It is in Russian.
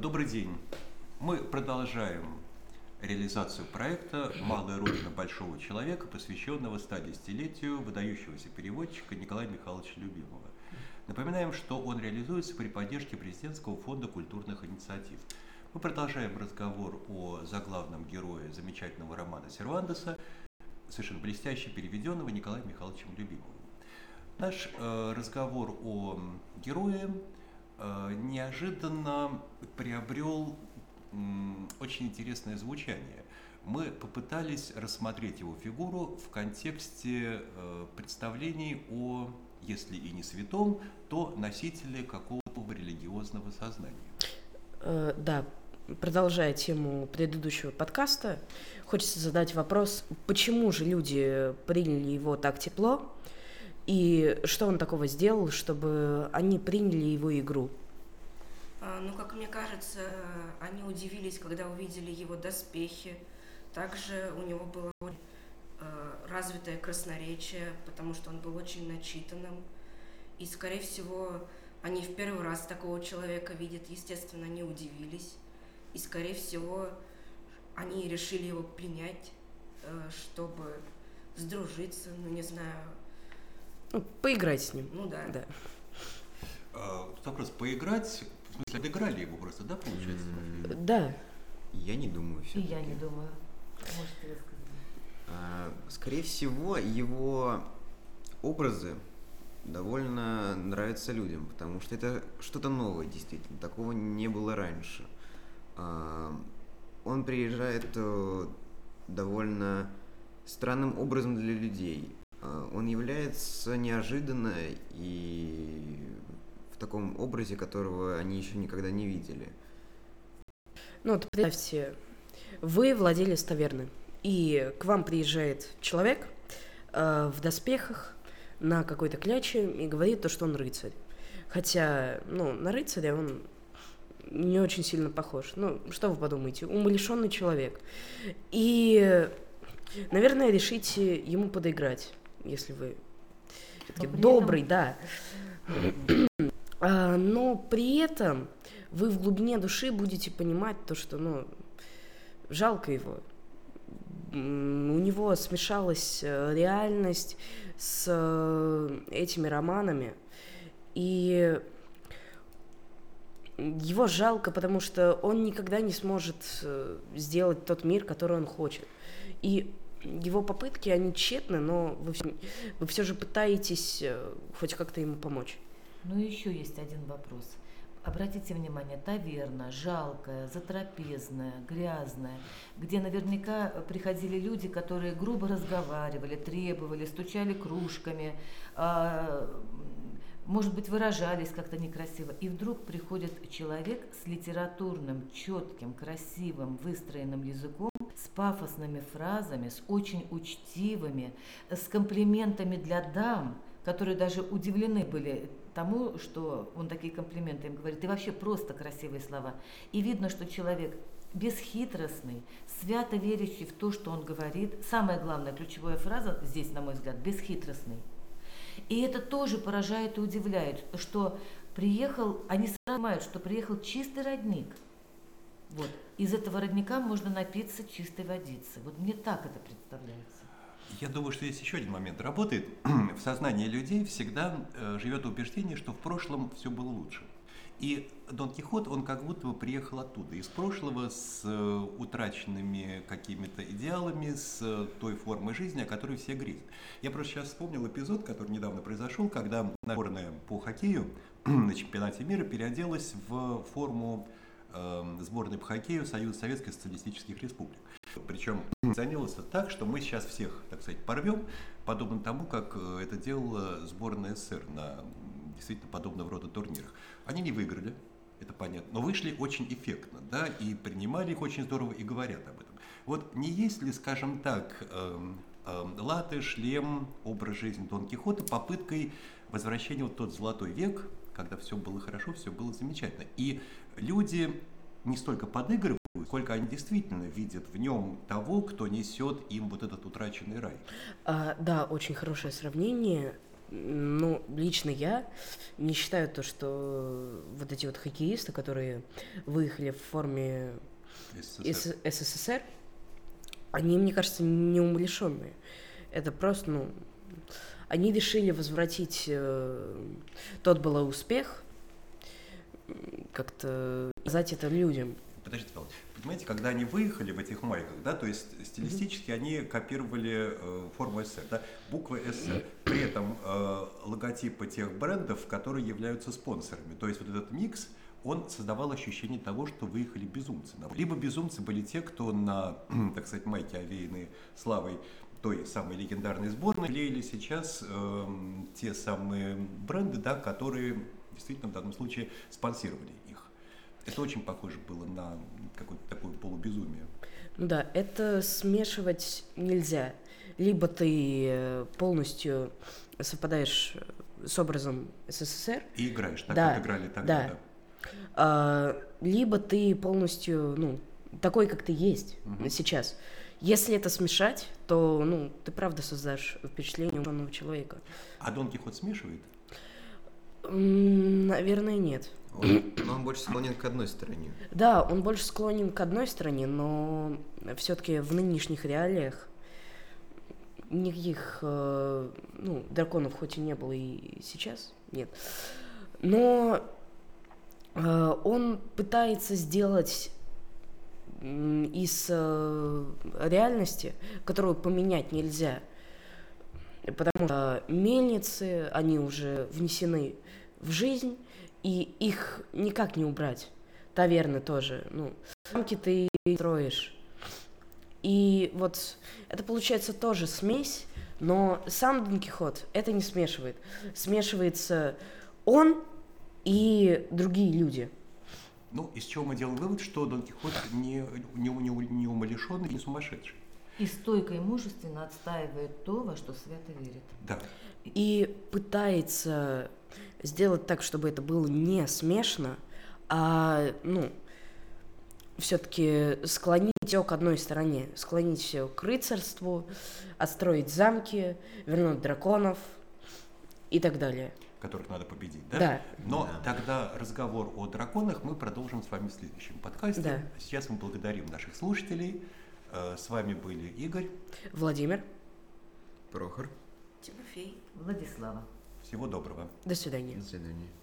Добрый день. Мы продолжаем реализацию проекта «Малая родина большого человека», посвященного 110-летию выдающегося переводчика Николая Михайловича Любимого. Напоминаем, что он реализуется при поддержке Президентского фонда культурных инициатив. Мы продолжаем разговор о заглавном герое замечательного романа Сервантеса, совершенно блестяще переведенного Николаем Михайловичем Любимовым. Наш э, разговор о герое неожиданно приобрел э, очень интересное звучание. Мы попытались рассмотреть его фигуру в контексте э, представлений о если и не святом, то носители какого-то религиозного сознания. Э, да, продолжая тему предыдущего подкаста, хочется задать вопрос, почему же люди приняли его так тепло, и что он такого сделал, чтобы они приняли его игру? А, ну, как мне кажется, они удивились, когда увидели его доспехи. Также у него было Э, развитое красноречие, потому что он был очень начитанным. И, скорее всего, они в первый раз такого человека видят, естественно, они удивились. И, скорее всего, они решили его принять, э, чтобы сдружиться, ну, не знаю. Ну, поиграть с ним. Ну, да. да. А, вопрос, поиграть, в смысле, обыграли его просто, да, получается? Да. Я не думаю. И я не думаю. Сказать. А, скорее всего, его образы довольно нравятся людям, потому что это что-то новое, действительно. Такого не было раньше. А, он приезжает э, довольно странным образом для людей. А, он является неожиданно и в таком образе, которого они еще никогда не видели. Ну вот представьте, вы владелец таверны и к вам приезжает человек э, в доспехах на какой-то кляче и говорит то, что он рыцарь. Хотя, ну, на рыцаря он не очень сильно похож. Ну, что вы подумаете? Умалишенный человек. И, наверное, решите ему подыграть, если вы добрый, да. а, но при этом вы в глубине души будете понимать то, что, ну, жалко его у него смешалась э, реальность с э, этими романами, и его жалко, потому что он никогда не сможет э, сделать тот мир, который он хочет. И его попытки, они тщетны, но вы, вы все же пытаетесь хоть как-то ему помочь. Ну и еще есть один вопрос – обратите внимание, таверна, жалкая, затрапезная, грязная, где наверняка приходили люди, которые грубо разговаривали, требовали, стучали кружками, а, может быть, выражались как-то некрасиво. И вдруг приходит человек с литературным, четким, красивым, выстроенным языком, с пафосными фразами, с очень учтивыми, с комплиментами для дам, которые даже удивлены были тому, что он такие комплименты им говорит, и вообще просто красивые слова. И видно, что человек бесхитростный, свято верящий в то, что он говорит. Самая главная ключевая фраза здесь, на мой взгляд, бесхитростный. И это тоже поражает и удивляет, что приехал, они понимают, что приехал чистый родник. Вот. Из этого родника можно напиться чистой водицы. Вот мне так это представляется. Я думаю, что есть еще один момент. Работает в сознании людей всегда э, живет убеждение, что в прошлом все было лучше. И Дон Кихот, он как будто бы приехал оттуда, из прошлого, с э, утраченными какими-то идеалами, с э, той формой жизни, о которой все грезят. Я просто сейчас вспомнил эпизод, который недавно произошел, когда сборная по хоккею на чемпионате мира переоделась в форму э, сборной по хоккею Союза Советских Социалистических Республик. Причем позиционировалось так, что мы сейчас всех, так сказать, порвем, подобно тому, как э, это делала сборная СССР на действительно подобного рода турнирах. Они не выиграли, это понятно, но вышли очень эффектно, да, и принимали их очень здорово и говорят об этом. Вот не есть ли, скажем так, э, э, латы, шлем, образ жизни Дон Кихота попыткой возвращения в тот золотой век, когда все было хорошо, все было замечательно. И люди не столько подыгрывают, сколько они действительно видят в нем того, кто несет им вот этот утраченный рай. А, да, очень хорошее сравнение. Ну, лично я не считаю то, что вот эти вот хоккеисты, которые выехали в форме СССР. СССР, они, мне кажется, не умалишенные. Это просто, ну, они решили возвратить э, тот был успех, как-то сказать это людям. Подождите, Павел, понимаете, когда они выехали в этих майках, да, то есть стилистически они копировали э, форму СССР, да, буквы СССР, при этом э, логотипы тех брендов, которые являются спонсорами. То есть вот этот микс, он создавал ощущение того, что выехали безумцы. Либо безумцы были те, кто на, так сказать, майке, овеянные славой той самой легендарной сборной, клеили сейчас эм, те самые бренды, да, которые действительно в данном случае спонсировали их. Это очень похоже было на какое-то такое полубезумие. Ну да, это смешивать нельзя. Либо ты э, полностью совпадаешь э, с образом СССР, И играешь так, Да, как играли тогда. да. да. а, либо ты полностью, ну, такой, как ты есть Мгм. сейчас. Если это смешать, то, ну, ты правда создашь впечатление умного человека. А Дон Кихот смешивает? Наверное, нет. Он, но он больше склонен к одной стороне. Да, он больше склонен к одной стороне, но все-таки в нынешних реалиях никаких э, ну, драконов хоть и не было и сейчас, нет. Но э, он пытается сделать из э, реальности, которую поменять нельзя, потому что мельницы, они уже внесены в жизнь, и их никак не убрать. Таверны тоже, ну, замки ты строишь. И вот это получается тоже смесь, но сам Дон Кихот это не смешивает. Смешивается он и другие люди. Ну, из чего мы делаем вывод, что Дон Кихот не, не, не, не умалишенный, не сумасшедший. И стойко и мужественно отстаивает то, во что свято верит. Да. И пытается сделать так, чтобы это было не смешно, а, ну, все-таки склонить все к одной стороне, склонить все к рыцарству, отстроить замки, вернуть драконов и так далее. Которых надо победить, да? Да. Но Да. тогда разговор о драконах мы продолжим с вами в следующем подкасте. Да. Сейчас мы благодарим наших слушателей. Э, С вами были Игорь. Владимир, Прохор. Тимофей. Владислава. Всего доброго. до свидания. До свидания.